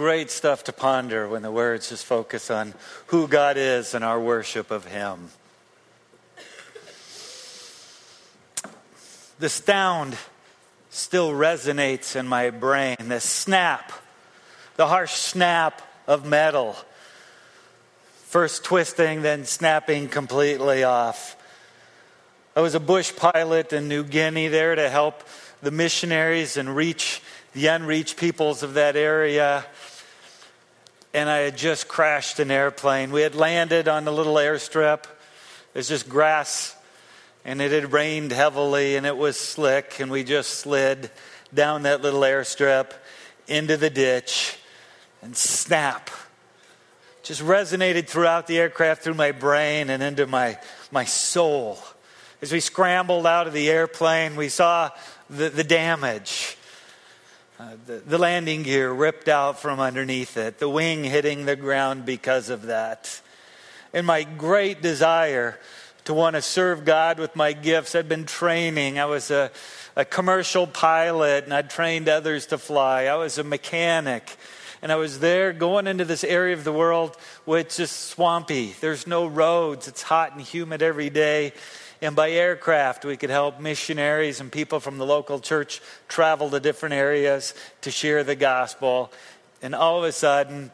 great stuff to ponder when the words just focus on who God is and our worship of Him. The sound still resonates in my brain. The snap, the harsh snap of metal. First twisting, then snapping completely off. I was a bush pilot in New Guinea there to help the missionaries and reach the unreached peoples of that area. And I had just crashed an airplane. We had landed on a little airstrip. There's just grass, and it had rained heavily, and it was slick, and we just slid down that little airstrip into the ditch, and snap. Just resonated throughout the aircraft, through my brain, and into my, my soul. As we scrambled out of the airplane, we saw the, the damage uh, the, the landing gear ripped out from underneath it, the wing hitting the ground because of that. And my great desire to want to serve God with my gifts, I'd been training. I was a, a commercial pilot and I'd trained others to fly. I was a mechanic. And I was there going into this area of the world which is swampy. There's no roads. It's hot and humid every day. And by aircraft, we could help missionaries and people from the local church travel to different areas to share the gospel. And all of a sudden,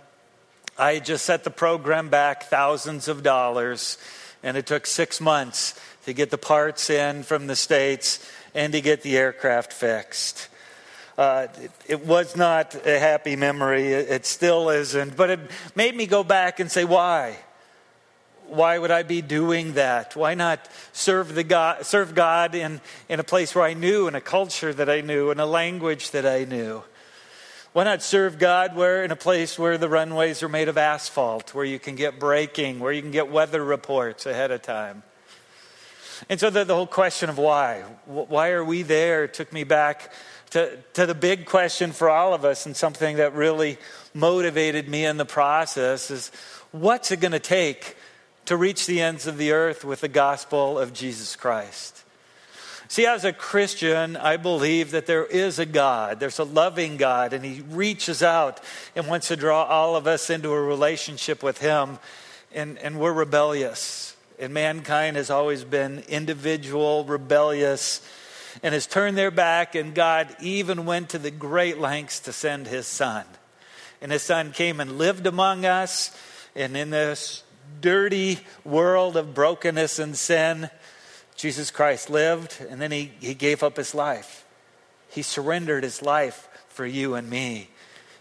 I just set the program back thousands of dollars, and it took six months to get the parts in from the States and to get the aircraft fixed. Uh, it, it, was not a happy memory. It, it still isn't. But it made me go back and say, why? Why would I be doing that? Why not serve, the God, serve God in, in a place where I knew, in a culture that I knew, in a language that I knew? Why not serve God where in a place where the runways are made of asphalt, where you can get braking, where you can get weather reports ahead of time? And so the, the whole question of why, why are we there, took me back to, to the big question for all of us, and something that really motivated me in the process is what's it going to take to reach the ends of the earth with the gospel of Jesus Christ. See, as a Christian, I believe that there is a God. There's a loving God, and He reaches out and wants to draw all of us into a relationship with Him. And, and we're rebellious. And mankind has always been individual, rebellious, and has turned their back. And God even went to the great lengths to send His Son. And His Son came and lived among us. And in this dirty world of brokenness and sin, Jesus Christ lived and then he, he gave up his life. He surrendered his life for you and me.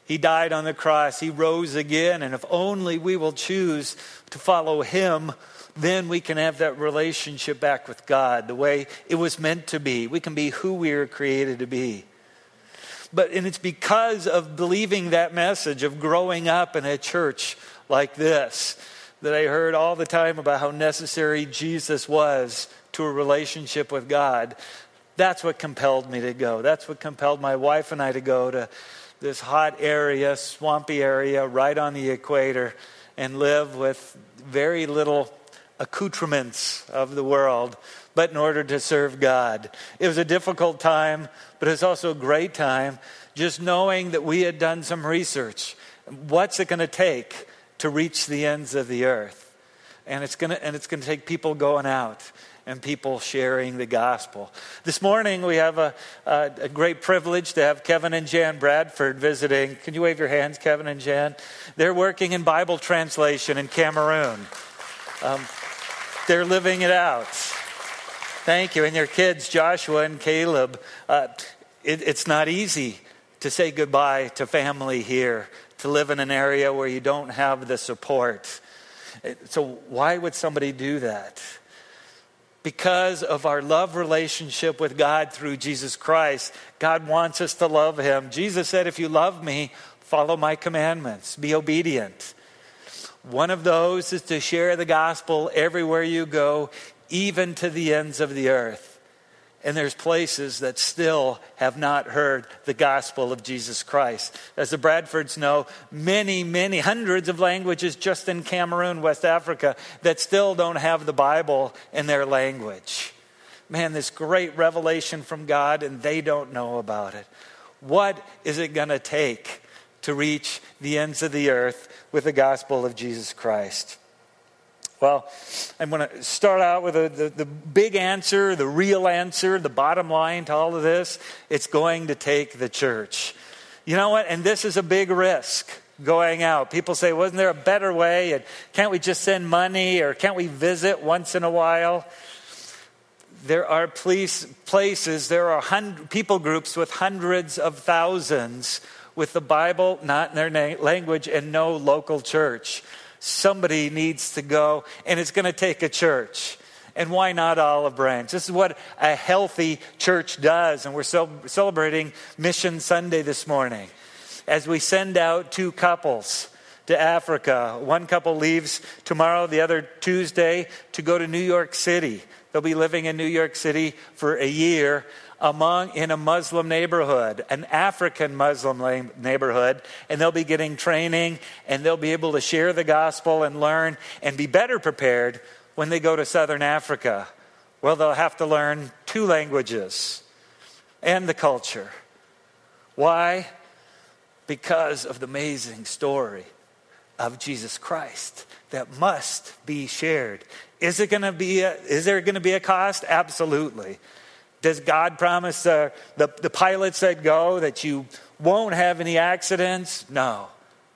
He died on the cross. He rose again. And if only we will choose to follow him, then we can have that relationship back with God the way it was meant to be. We can be who we were created to be. But, and it's because of believing that message, of growing up in a church like this, that I heard all the time about how necessary Jesus was to a relationship with God. That's what compelled me to go. That's what compelled my wife and I to go to this hot area, swampy area right on the equator and live with very little accoutrements of the world, but in order to serve God. It was a difficult time, but it's also a great time just knowing that we had done some research. What's it going to take to reach the ends of the earth. And it's going to, take people going out and people sharing the gospel. This morning, we have a, a, a, great privilege to have Kevin and Jan Bradford visiting. Can you wave your hands, Kevin and Jan? They're working in Bible translation in Cameroon. Um, they're living it out. Thank you. And your kids, Joshua and Caleb. Uh, it, it's not easy to say goodbye to family here to live in an area where you don't have the support. So, why would somebody do that? Because of our love relationship with God through Jesus Christ, God wants us to love Him. Jesus said, If you love me, follow my commandments, be obedient. One of those is to share the gospel everywhere you go, even to the ends of the earth. And there's places that still have not heard the gospel of Jesus Christ. As the Bradfords know, many, many, hundreds of languages just in Cameroon, West Africa, that still don't have the Bible in their language. Man, this great revelation from God, and they don't know about it. What is it going to take to reach the ends of the earth with the gospel of Jesus Christ. Well, I'm going to start out with a, the, the big answer, the real answer, the bottom line to all of this. It's going to take the church. You know what? And this is a big risk going out. People say, wasn't there a better way? And can't we just send money or can't we visit once in a while? There are police, places, there are hundred, people groups with hundreds of thousands with the Bible not in their na- language and no local church. Somebody needs to go, and it's going to take a church. And why not Olive Branch? This is what a healthy church does. And we're celebrating Mission Sunday this morning as we send out two couples to Africa. One couple leaves tomorrow, the other Tuesday, to go to New York City. They'll be living in New York City for a year among in a Muslim neighborhood, an African Muslim neighborhood, and they'll be getting training and they'll be able to share the gospel and learn and be better prepared when they go to southern Africa. Well, they'll have to learn two languages and the culture. Why? Because of the amazing story of Jesus Christ that must be shared. Is it going to be a, is there going to be a cost? Absolutely. Does God promise uh, the, the pilots that go that you won't have any accidents? No.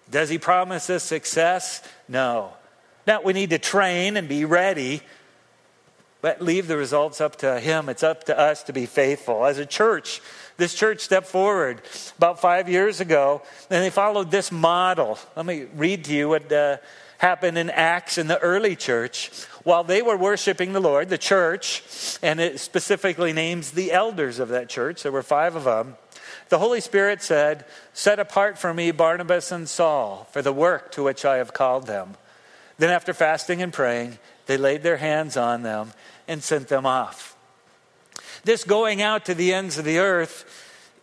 Does he promise us success? No. Now, we need to train and be ready, but leave the results up to Him. It's up to us to be faithful. As a church, this church stepped forward about five years ago, and they followed this model. Let me read to you what uh, happened in Acts in the early church. While they were worshiping the Lord, the church, and it specifically names the elders of that church, there were five of them. The Holy Spirit said, Set apart for me Barnabas and Saul for the work to which I have called them. Then, after fasting and praying, they laid their hands on them and sent them off. This going out to the ends of the earth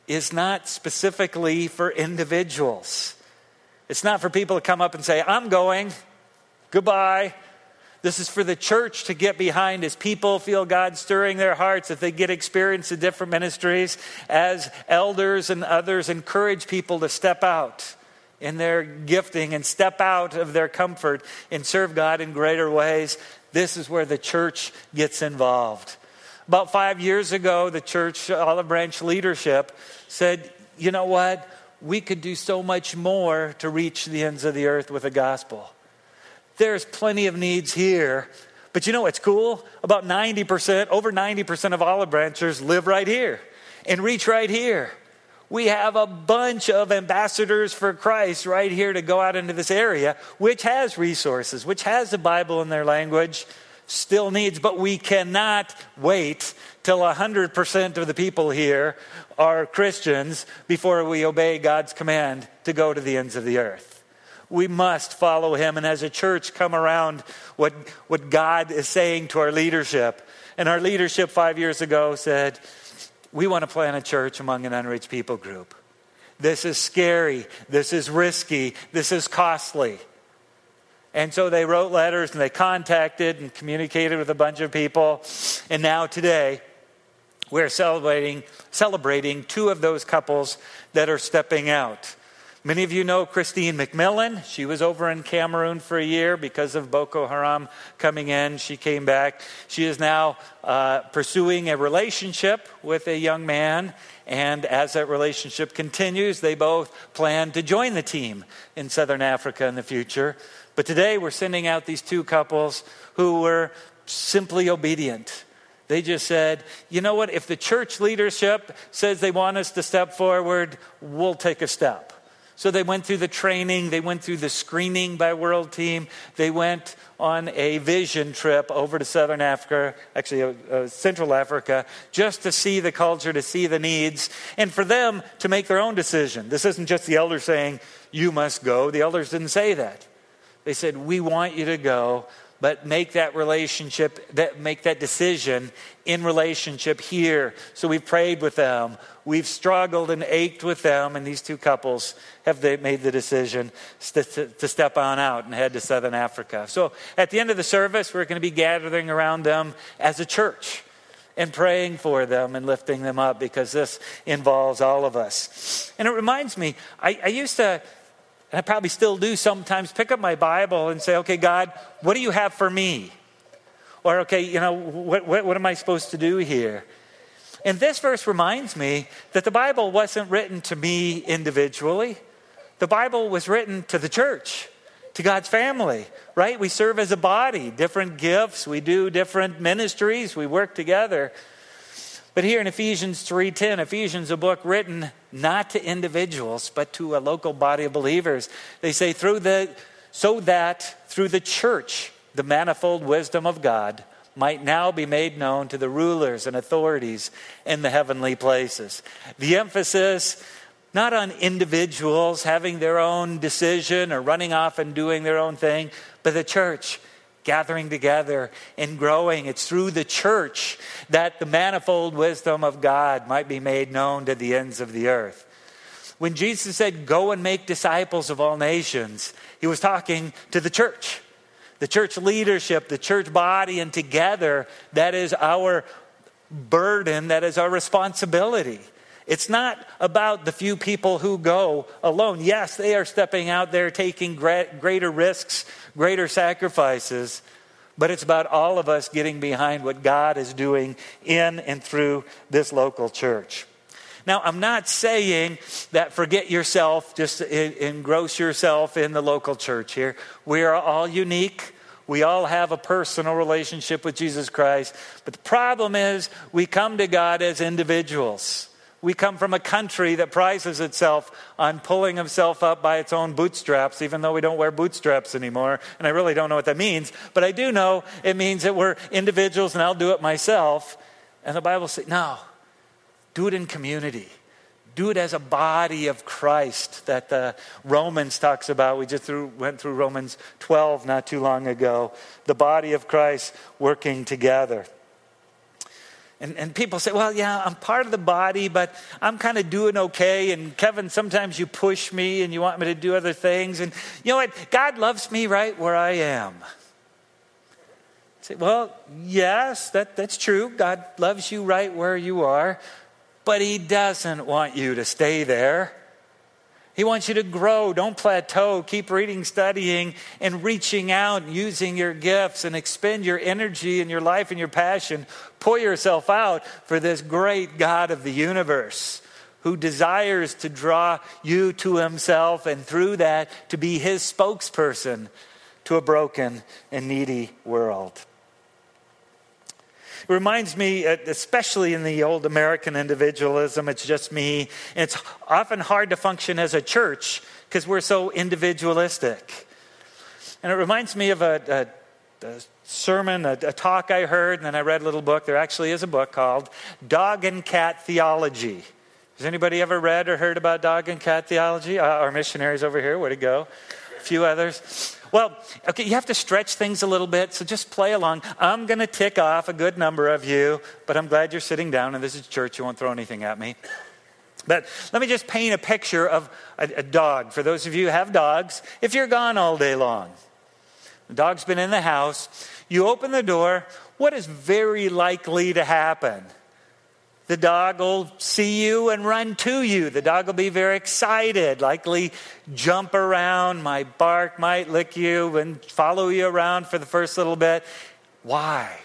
is not specifically for individuals. It's not for people to come up and say, I'm going, goodbye. This is for the church to get behind as people feel God stirring their hearts, if they get experience in different ministries, as elders and others encourage people to step out in their gifting and step out of their comfort and serve God in greater ways. This is where the church gets involved. About five years ago, the church olive branch leadership said, you know what? We could do so much more to reach the ends of the earth with the gospel. There's plenty of needs here. But you know what's cool? About 90%, over 90% of olive branchers live right here and reach right here we have a bunch of ambassadors for Christ right here to go out into this area, which has resources, which has the Bible in their language, still needs, but we cannot wait till 100% of the people here are Christians before we obey God's command to go to the ends of the earth. We must follow him, and as a church, come around what, what God is saying to our leadership. And our leadership five years ago said, we want to plant a church among an unreached people group. This is scary. This is risky. This is costly. And so they wrote letters and they contacted and communicated with a bunch of people. And now today, we're celebrating, celebrating two of those couples that are stepping out. Many of you know Christine McMillan. She was over in Cameroon for a year because of Boko Haram coming in. She came back. She is now uh, pursuing a relationship with a young man. And as that relationship continues, they both plan to join the team in Southern Africa in the future. But today we're sending out these two couples who were simply obedient. They just said, you know what, if the church leadership says they want us to step forward, we'll take a step. So they went through the training, they went through the screening by World Team, they went on a vision trip over to Southern Africa, actually uh, uh, Central Africa, just to see the culture, to see the needs, and for them to make their own decision. This isn't just the elders saying, you must go. The elders didn't say that. They said, we want you to go but make that relationship, that make that decision in relationship here. So we've prayed with them. We've struggled and ached with them, and these two couples have made the decision to, step on out and head to Southern Africa. So at the end of the service, we're going to be gathering around them as a church. and praying for them and lifting them up because this involves all of us. And it reminds me, I, I used to, and I probably still do sometimes, pick up my Bible and say, okay, God, what do you have for me? Or, okay, you know, what, what, what am I supposed to do here? And this verse reminds me that the Bible wasn't written to me individually. The Bible was written to the church, to God's family, right? We serve as a body, different gifts, we do different ministries, we work together. But here in Ephesians 3:10, Ephesians a book written not to individuals, but to a local body of believers. They say through the so that through the church the manifold wisdom of God might now be made known to the rulers and authorities in the heavenly places. The emphasis not on individuals having their own decision or running off and doing their own thing, but the church gathering together and growing. It's through the church that the manifold wisdom of God might be made known to the ends of the earth. When Jesus said, Go and make disciples of all nations, he was talking to the church, the church leadership, the church body, and together that is our burden, that is our responsibility. It's not about the few people who go alone. Yes, they are stepping out there taking greater risks, greater sacrifices, but it's about all of us getting behind what God is doing in and through this local church. Now, I'm not saying that forget yourself, just engross yourself in the local church here. We are all unique. We all have a personal relationship with Jesus Christ. But the problem is, we come to God as individuals. We come from a country that prizes itself on pulling itself up by its own bootstraps, even though we don't wear bootstraps anymore. And I really don't know what that means, but I do know it means that we're individuals and I'll do it myself. And the Bible says, no, do it in community. Do it as a body of Christ that the Romans talks about. We just through, went through Romans 12 not too long ago. The body of Christ working together. And, and people say, well, yeah, I'm part of the body, but I'm kind of doing okay. And Kevin, sometimes you push me and you want me to do other things. And you know what? God loves me right where I am. Say, well, yes, that, that's true. God loves you right where you are, but He doesn't want you to stay there. He wants you to grow. Don't plateau. Keep reading, studying, and reaching out, using your gifts, and expend your energy and your life and your passion. Pour yourself out for this great God of the universe who desires to draw you to himself and through that to be his spokesperson to a broken and needy world. It reminds me, uh, especially in the old American individualism, it's just me. It's often hard to function as a church because we're so individualistic. And it reminds me of a, a, a sermon, a, a, talk I heard, and then I read a little book. There actually is a book called Dog and Cat Theology. Has anybody ever read or heard about dog and cat theology? Uh, our missionaries over here, where to go? A few others. Well, okay, you have to stretch things a little bit, so just play along. I'm going to tick off a good number of you, but I'm glad you're sitting down, and this is church. You won't throw anything at me. But let me just paint a picture of a, a dog. For those of you who have dogs, if you're gone all day long, the dog's been in the house, you open the door, what is very likely to happen? The dog will see you and run to you. The dog will be very excited, likely jump around, might bark, might lick you, and follow you around for the first little bit. Why?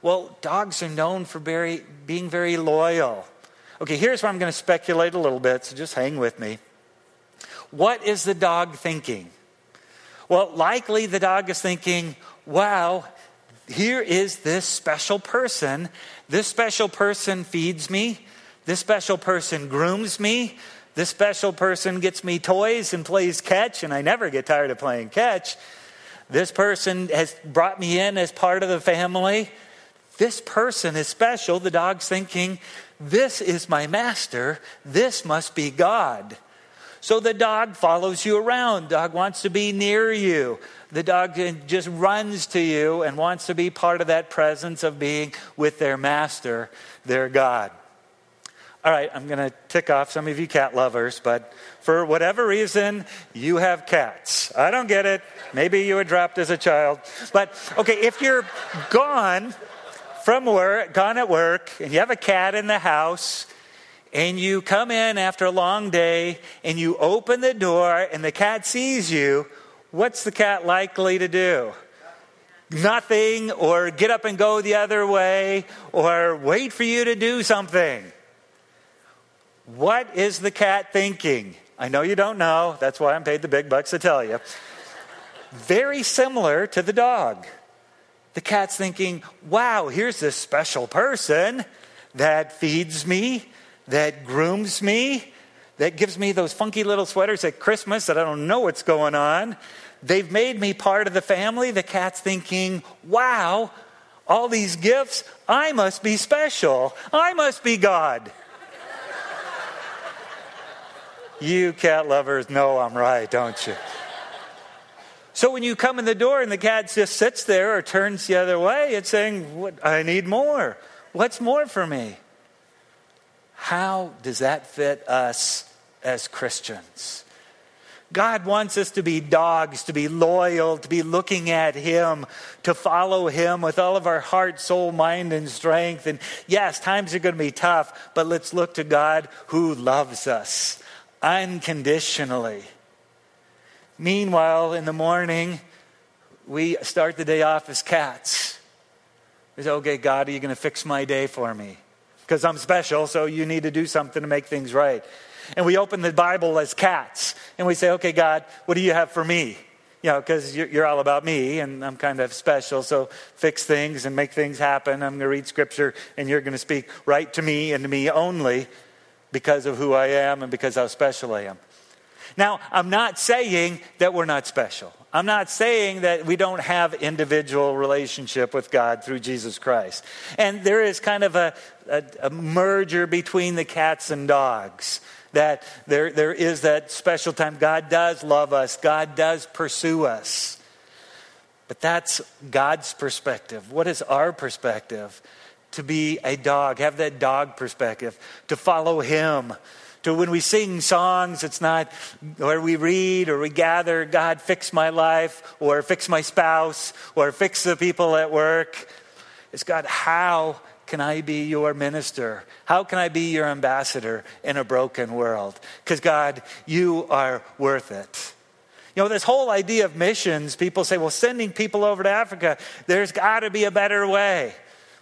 Well, dogs are known for very, being very loyal. Okay, here's where I'm going to speculate a little bit, so just hang with me. What is the dog thinking? Well, likely the dog is thinking, wow, here is this special person. This special person feeds me. This special person grooms me. This special person gets me toys and plays catch, and I never get tired of playing catch. This person has brought me in as part of the family. This person is special. The dog's thinking, This is my master. This must be God. So the dog follows you around. Dog wants to be near you. The dog just runs to you and wants to be part of that presence of being with their master, their God. All right, I'm going to tick off some of you cat lovers, but for whatever reason, you have cats. I don't get it. Maybe you were dropped as a child. But okay, if you're gone from work, gone at work, and you have a cat in the house, and you come in after a long day, and you open the door, and the cat sees you, what's the cat likely to do? Nothing, or get up and go the other way, or wait for you to do something. What is the cat thinking? I know you don't know. That's why I'm paid the big bucks to tell you. Very similar to the dog. The cat's thinking, wow, here's this special person that feeds me, that grooms me, that gives me those funky little sweaters at Christmas that I don't know what's going on. They've made me part of the family. The cat's thinking, wow, all these gifts, I must be special. I must be God. You cat lovers know I'm right, don't you? So when you come in the door and the cat just sits there or turns the other way, it's saying, I need more. What's more for me? How does that fit us as Christians? God wants us to be dogs, to be loyal, to be looking at Him, to follow Him with all of our heart, soul, mind, and strength. And yes, times are going to be tough, but let's look to God who loves us unconditionally. Meanwhile, in the morning, we start the day off as cats. We say, okay, God, are you going to fix my day for me? Because I'm special, so you need to do something to make things right. And we open the Bible as cats, and we say, okay, God, what do you have for me? You know, because you're, all about me, and I'm kind of special, so fix things and make things happen. I'm going to read scripture, and you're going to speak right to me and to me only because of who I am and because how special I am. Now, I'm not saying that we're not special. I'm not saying that we don't have individual relationship with God through Jesus Christ. And there is kind of a, a, a merger between the cats and dogs. That there, there is that special time. God does love us. God does pursue us. But that's God's perspective. What is our perspective? to be a dog, have that dog perspective, to follow Him. To when we sing songs, it's not where we read or we gather, God, fix my life, or fix my spouse, or fix the people at work. It's God, how can I be your minister? How can I be your ambassador in a broken world? Because, God, you are worth it. You know, this whole idea of missions, people say, well, sending people over to Africa, there's got to be a better way.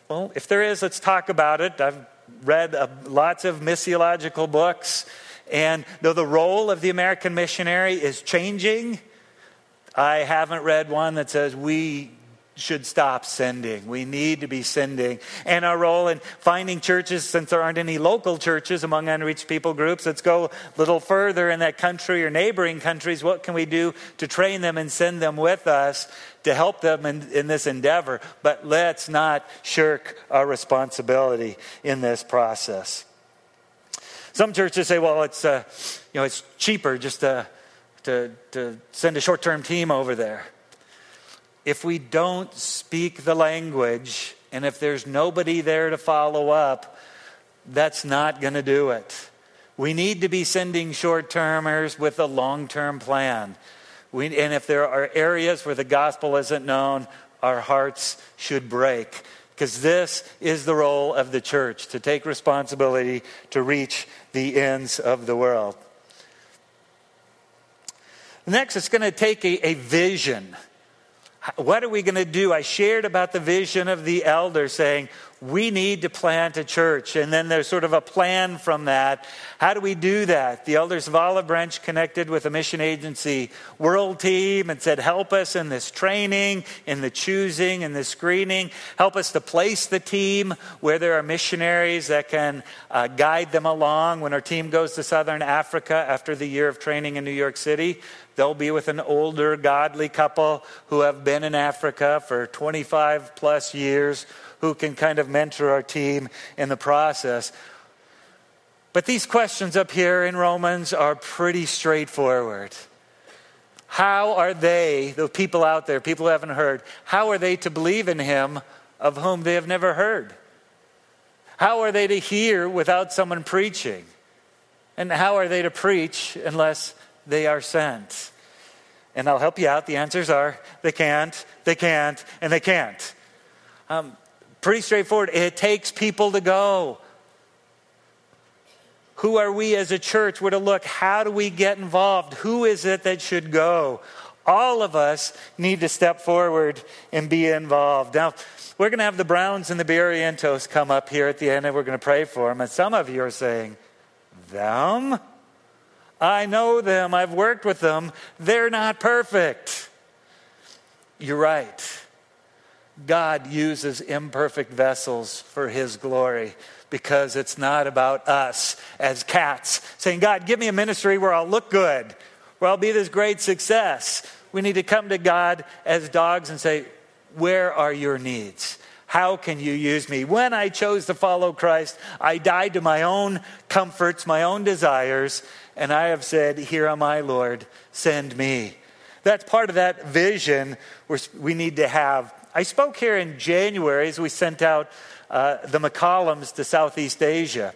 Well, if there is, let's talk about it. I've read uh, lots of missiological books, and though the role of the American missionary is changing, I haven't read one that says we should stop sending. We need to be sending. And our role in finding churches, since there aren't any local churches among unreached people groups, let's go a little further in that country or neighboring countries. What can we do to train them and send them with us to help them in, in this endeavor? But let's not shirk our responsibility in this process. Some churches say, well, it's, uh, you know, it's cheaper just to, to, to send a short term team over there if we don't speak the language and if there's nobody there to follow up, that's not going to do it. We need to be sending short termers with a long term plan. We, and if there are areas where the gospel isn't known, our hearts should break. Because this is the role of the church to take responsibility to reach the ends of the world. Next, it's going to take a, a vision what are we going to do? I shared about the vision of the elder saying, we need to plant a church. And then there's sort of a plan from that. How do we do that? The elders of Olive Branch connected with a mission agency world team and said, help us in this training, in the choosing, in the screening. Help us to place the team where there are missionaries that can uh, guide them along. When our team goes to Southern Africa after the year of training in New York City, They'll be with an older, godly couple who have been in Africa for 25 plus years, who can kind of mentor our team in the process. But these questions up here in Romans are pretty straightforward. How are they, the people out there, people who haven't heard, how are they to believe in him of whom they have never heard? How are they to hear without someone preaching? And how are they to preach unless they are sent? And I'll help you out. The answers are they can't, they can't, and they can't. Um, Pretty straightforward. It takes people to go. Who are we as a church? We're to look, how do we get involved? Who is it that should go? All of us need to step forward and be involved. Now, we're going to have the Browns and the Barrientos come up here at the end and we're going to pray for them. And some of you are saying, Them? I know them. I've worked with them. They're not perfect. You're right. God uses imperfect vessels for His glory because it's not about us as cats saying, God, give me a ministry where I'll look good, where I'll be this great success. We need to come to God as dogs and say, Where are your needs? How can you use me? When I chose to follow Christ, I died to my own comforts, my own desires, and I have said, Here am I, Lord, send me. That's part of that vision we need to have. I spoke here in January as we sent out uh, the McCollums to Southeast Asia.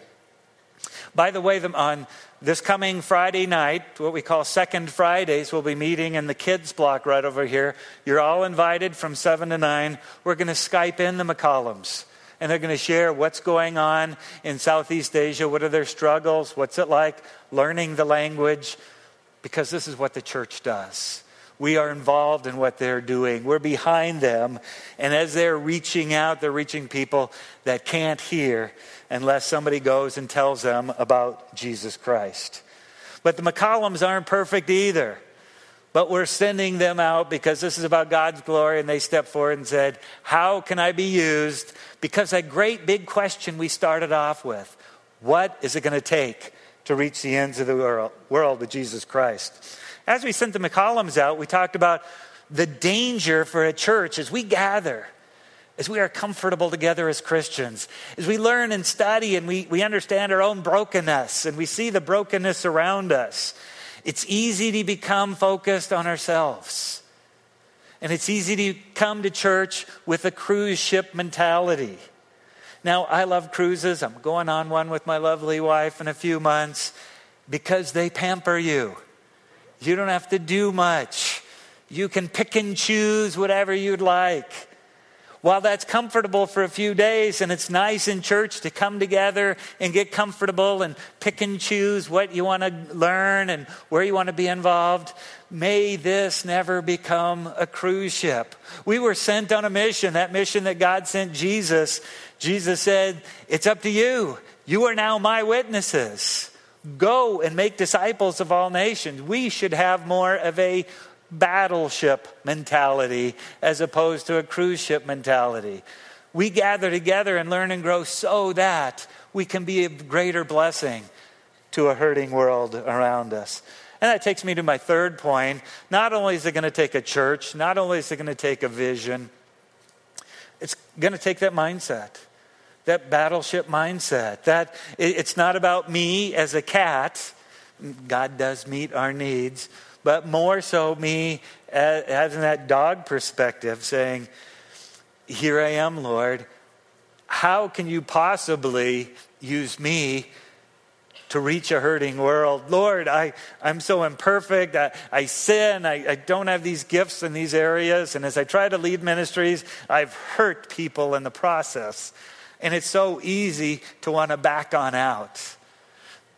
By the way, on this coming Friday night, what we call Second Fridays, we'll be meeting in the kids' block right over here. You're all invited from 7 to 9. We're going to Skype in the McCollums and they're going to share what's going on in Southeast Asia. What are their struggles? What's it like learning the language? Because this is what the church does. We are involved in what they're doing. We're behind them. And as they're reaching out, they're reaching people that can't hear unless somebody goes and tells them about Jesus Christ. But the McCollums aren't perfect either. But we're sending them out because this is about God's glory. And they stepped forward and said, How can I be used? Because that great big question we started off with what is it going to take to reach the ends of the world, world with Jesus Christ? As we sent the McCollums out, we talked about the danger for a church as we gather, as we are comfortable together as Christians, as we learn and study and we, we understand our own brokenness and we see the brokenness around us. It's easy to become focused on ourselves. And it's easy to come to church with a cruise ship mentality. Now, I love cruises. I'm going on one with my lovely wife in a few months because they pamper you. You don't have to do much. You can pick and choose whatever you'd like. While that's comfortable for a few days and it's nice in church to come together and get comfortable and pick and choose what you want to learn and where you want to be involved, may this never become a cruise ship. We were sent on a mission, that mission that God sent Jesus. Jesus said, It's up to you. You are now my witnesses. Go and make disciples of all nations. We should have more of a battleship mentality as opposed to a cruise ship mentality. We gather together and learn and grow so that we can be a greater blessing to a hurting world around us. And that takes me to my third point. Not only is it going to take a church, not only is it going to take a vision, it's going to take that mindset that battleship mindset. That it's not about me as a cat. God does meet our needs, but more so me having that dog perspective, saying, "Here I am, Lord. How can you possibly use me?" to reach a hurting world. Lord, I, I'm so imperfect. I, I sin. I, I don't have these gifts in these areas. And as I try to lead ministries, I've hurt people in the process. And it's so easy to want to back on out.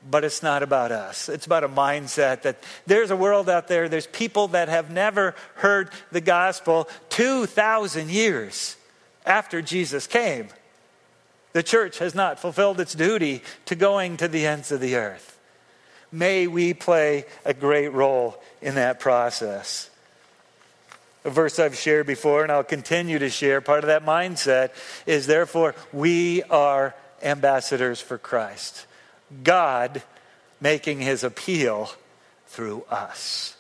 But it's not about us. It's about a mindset that there's a world out there, there's people that have never heard the gospel 2,000 years after Jesus came. The church has not fulfilled its duty to going to the ends of the earth. May we play a great role in that process a verse I've shared before, and I'll continue to share, part of that mindset is therefore, we are ambassadors for Christ. God making his appeal through us.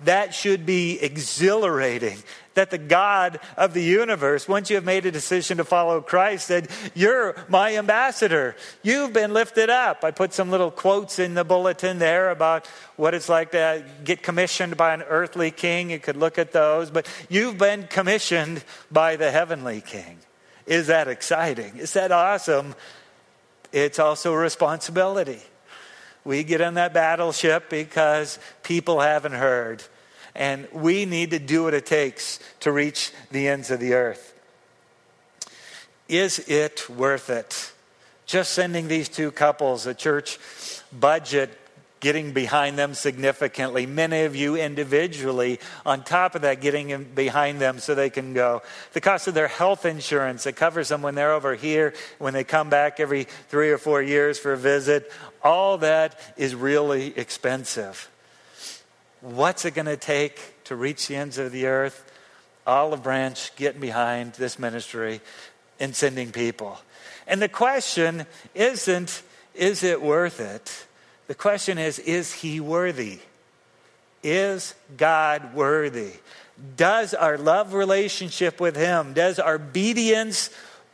That should be exhilarating. That the God of the universe, once you have made a decision to follow Christ, said, You're my ambassador. You've been lifted up. I put some little quotes in the bulletin there about what it's like to get commissioned by an earthly king. You could look at those, but you've been commissioned by the heavenly king. Is that exciting? Is that awesome? It's also a responsibility. We get on that battleship because people haven't heard. And we need to do what it takes to reach the ends of the earth. is it worth it? Just sending these two couples, a church budget getting behind them significantly. Many of you individually, on top of that, getting behind them so they can go. The cost of their health insurance that covers them when they're over here, when they come back every three or four years for a visit, all that is really expensive. What's it going to take to reach the ends of the earth? Olive Branch getting behind this ministry and sending people. And the question isn't, is it worth it? The question is, is he worthy? Is God worthy? Does our love relationship with him, does our obedience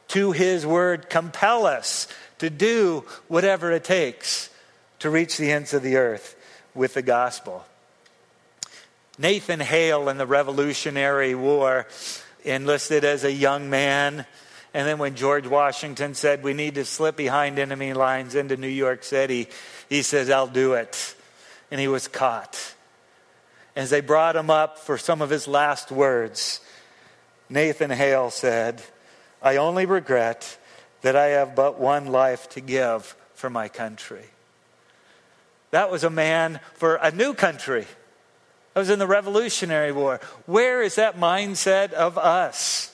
to his word compel us to do whatever it takes to reach the ends of the earth with the gospel? Nathan Hale in the Revolutionary War enlisted as a young man. And then when George Washington said we need to slip behind enemy lines into New York City, he says, I'll do it. And he was caught. As they brought him up for some of his last words, Nathan Hale said, I only regret that I have but one life to give for my country. That was a man for a new country. That was in the Revolutionary War. Where is that mindset of us?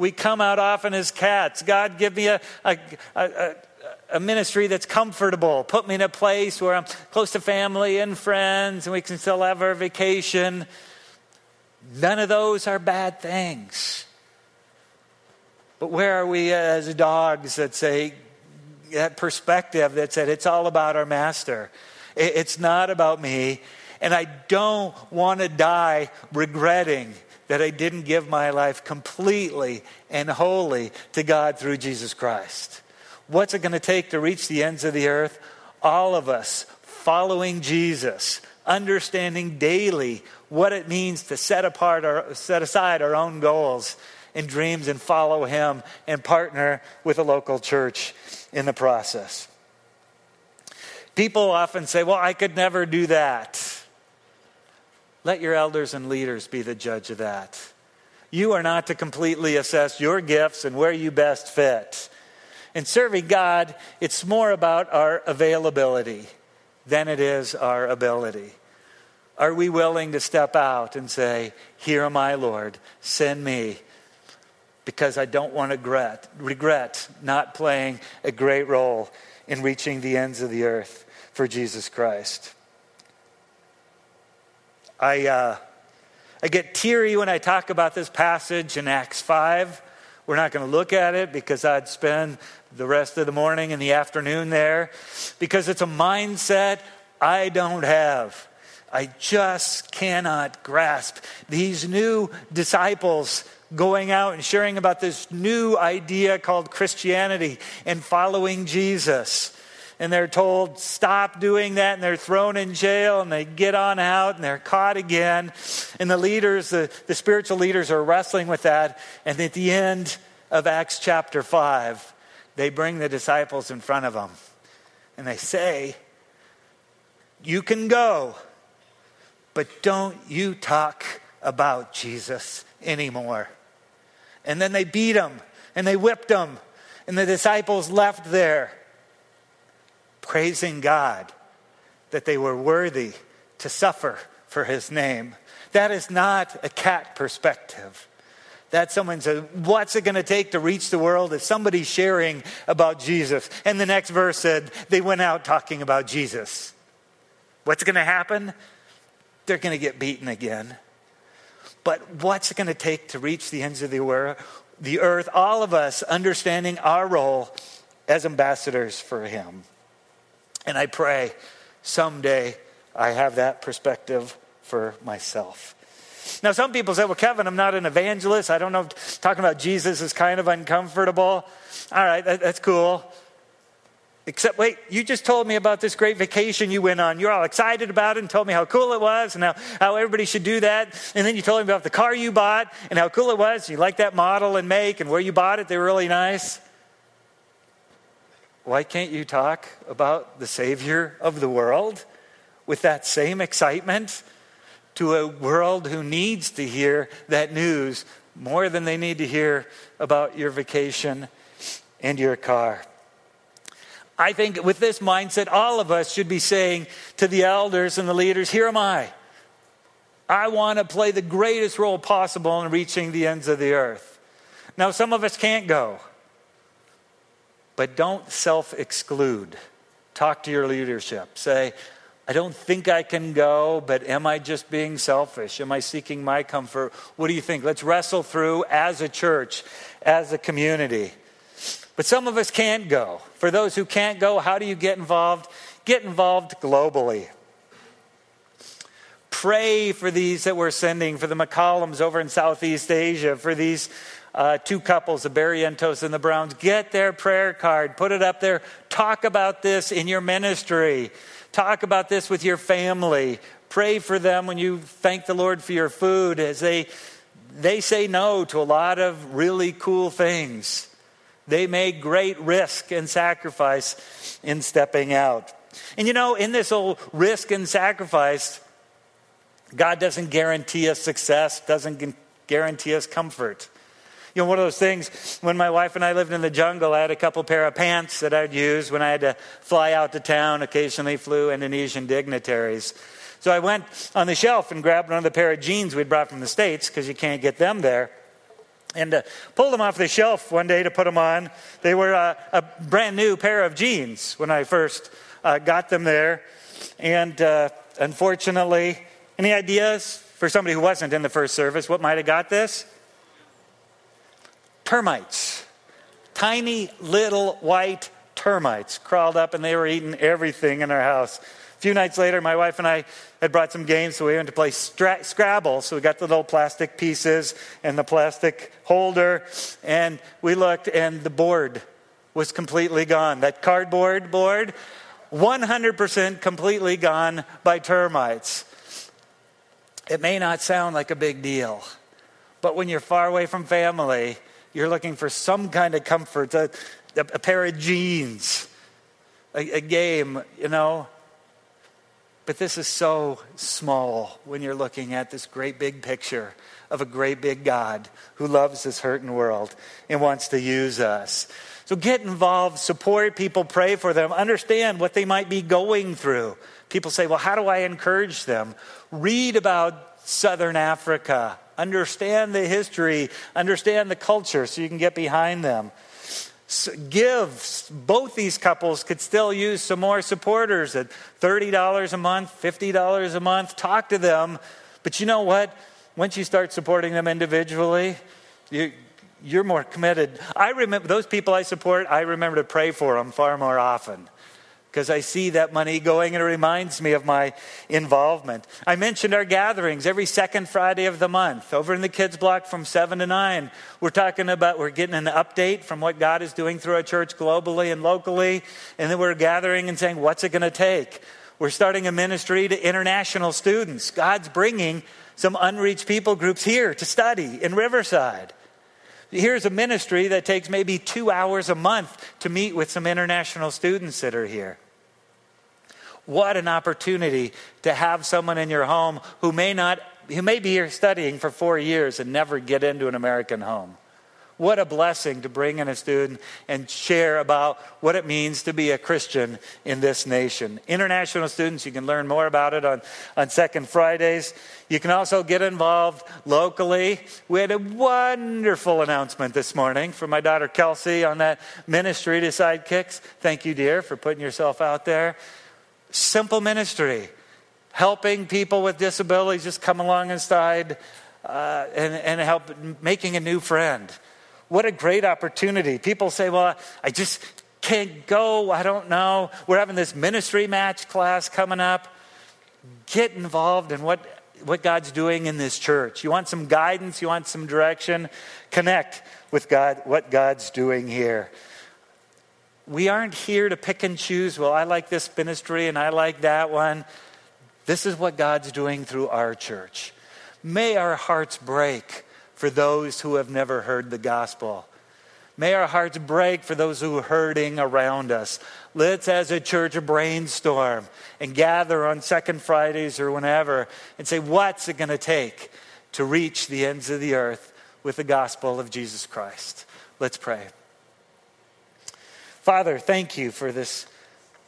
We come out often as cats. God, give me a, a, a, a ministry that's comfortable. Put me in a place where I'm close to family and friends and we can still have our vacation. None of those are bad things. But where are we as dogs that say, that perspective that said it's all about our master? It's not about me. And I don't want to die regretting that I didn't give my life completely and wholly to God through Jesus Christ. What's it going to take to reach the ends of the earth? All of us following Jesus, understanding daily what it means to set apart or set aside our own goals and dreams and follow him and partner with a local church in the process. People often say, "Well, I could never do that." Let your elders and leaders be the judge of that. You are not to completely assess your gifts and where you best fit. In serving God, it's more about our availability than it is our ability. Are we willing to step out and say, Here am I, Lord, send me? Because I don't want to regret, regret not playing a great role in reaching the ends of the earth for Jesus Christ. I, uh, I get teary when I talk about this passage in Acts 5. We're not going to look at it because I'd spend the rest of the morning and the afternoon there because it's a mindset I don't have. I just cannot grasp these new disciples going out and sharing about this new idea called Christianity and following Jesus. And they're told, stop doing that, and they're thrown in jail, and they get on out, and they're caught again. And the leaders, the, the spiritual leaders, are wrestling with that. And at the end of Acts chapter 5, they bring the disciples in front of them and they say, You can go, but don't you talk about Jesus anymore. And then they beat him and they whipped him, and the disciples left there praising God that they were worthy to suffer for his name. That is not a cat perspective. That someone said, What's it going to take to reach the world if somebody's sharing about Jesus? And the next verse said, They went out talking about Jesus. What's going to happen? They're going to get beaten again. But what's it going to take to reach the ends of the earth? All of us understanding our role as ambassadors for Him. And I pray someday I have that perspective for myself. Now, some people say, well, Kevin, I'm not an evangelist. I don't know. Talking about Jesus is kind of uncomfortable. All right, that, that's cool. Except, wait, you just told me about this great vacation you went on. You're all excited about it and told me how cool it was and how, how everybody should do that. And then you told me about the car you bought and how cool it was. You like that model and make and where you bought it. They were really nice. Why can't you talk about the Savior of the world with that same excitement? to a world who needs to hear that news more than they need to hear about your vacation and your car. I think with this mindset, all of us should be saying to the elders and the leaders, Here am I. I want to play the greatest role possible in reaching the ends of the earth. Now, some of us can't go, but don't self exclude. Talk to your leadership. Say, I don't think I can go, but am I just being selfish? Am I seeking my comfort? What do you think? Let's wrestle through as a church, as a community. But some of us can't go. For those who can't go, how do you get involved? Get involved globally. Pray for these that we're sending, for the McCollums over in Southeast Asia, for these uh, two couples, the Barrientos and the Browns. Get their prayer card, put it up there. Talk about this in your ministry. Talk about this with your family. Pray for them when you thank the Lord for your food as they, they say no to a lot of really cool things. They made great risk and sacrifice in stepping out. And you know, in this whole risk and sacrifice, God doesn't guarantee us success, doesn't guarantee us comfort. You know, one of those things, when my wife and I lived in the jungle, I had a couple pair of pants that I'd use when I had to fly out to town, occasionally flew Indonesian dignitaries. So I went on the shelf and grabbed another pair of jeans we'd brought from the States because you can't get them there. And uh, pulled them off the shelf one day to put them on. They were uh, a brand new pair of jeans when I first uh, got them there. And uh, unfortunately, any ideas for somebody who wasn't in the first service what might have got this? Termites. Tiny little white termites crawled up and they were eating everything in our house. A few nights later, my wife and I had brought some games, so we went to play stra- Scrabble. So we got the little plastic pieces and the plastic holder, and we looked, and the board was completely gone. That cardboard board, 100% completely gone by termites. It may not sound like a big deal, but when you're far away from family, you're looking for some kind of comfort, a, a, pair of jeans, a, a game, you know. But this is so small when you're looking at this great big picture of a great big God who loves this hurting world and wants to use us. So get involved, support people, pray for them, understand what they might be going through. People say, well, how do I encourage them? Read about Southern Africa, understand the history, understand the culture so you can get behind them. So give. Both these couples could still use some more supporters at $30 a month, $50 a month. Talk to them. But you know what? Once you start supporting them individually, you, you're more committed. I remember those people I support, I remember to pray for them far more often because I see that money going and it reminds me of my involvement. I mentioned our gatherings every second Friday of the month over in the kids' block from 7 to 9. We're talking about, we're getting an update from what God is doing through our church globally and locally, and then we're gathering and saying, what's it going to take? We're starting a ministry to international students. God's bringing some unreached people groups here to study in Riverside. Here's a ministry that takes maybe two hours a month to meet with some international students that are here. What an opportunity to have someone in your home who may not who may be here studying for 4 years and never get into an American home. What a blessing to bring in a student and share about what it means to be a Christian in this nation. International students, you can learn more about it on, on Second Fridays. You can also get involved locally. We had a wonderful announcement this morning from my daughter Kelsey on that ministry to sidekicks. Thank you, dear, for putting yourself out there. Simple ministry, helping people with disabilities just come along inside uh, and, and help making a new friend. What a great opportunity. People say, well, I just can't go. I don't know. We're having this ministry match class coming up. Get involved in what, what God's doing in this church. You want some guidance, you want some direction, connect with God, what God's doing here. We aren't here to pick and choose, well, I like this ministry and I like that one. This is what God's doing through our church. May our hearts break for those who have never heard the gospel. May our hearts break for those who are hurting around us. Let's, as a church, brainstorm and gather on Second Fridays or whenever and say, what's it going to take to reach the ends of the earth with the gospel of Jesus Christ? Let's pray. Father, thank you for this,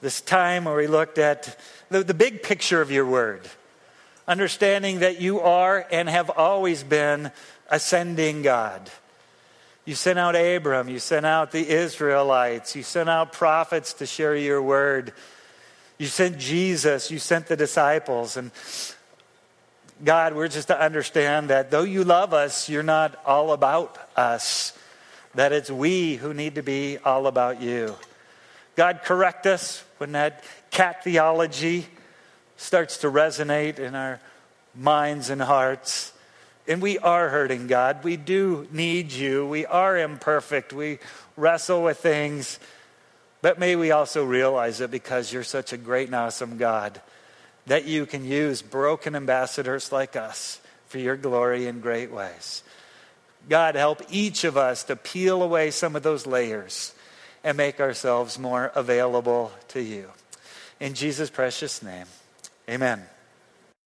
this time where we looked at the, the big picture of your word, understanding that you are and have always been ascending God. You sent out Abram, you sent out the Israelites, you sent out prophets to share your word. You sent Jesus, you sent the disciples. And God, we're just to understand that though you love us, you're not all about us, that it's we who need to be all about you. God, correct us when that cat theology starts to resonate in our minds and hearts. And we are hurting, God. We do need you. We are imperfect. We wrestle with things. But may we also realize it because you're such a great and awesome God, that you can use broken ambassadors like us for your glory in great ways. God, help each of us to peel away some of those layers and make ourselves more available to you. In Jesus' precious name, amen.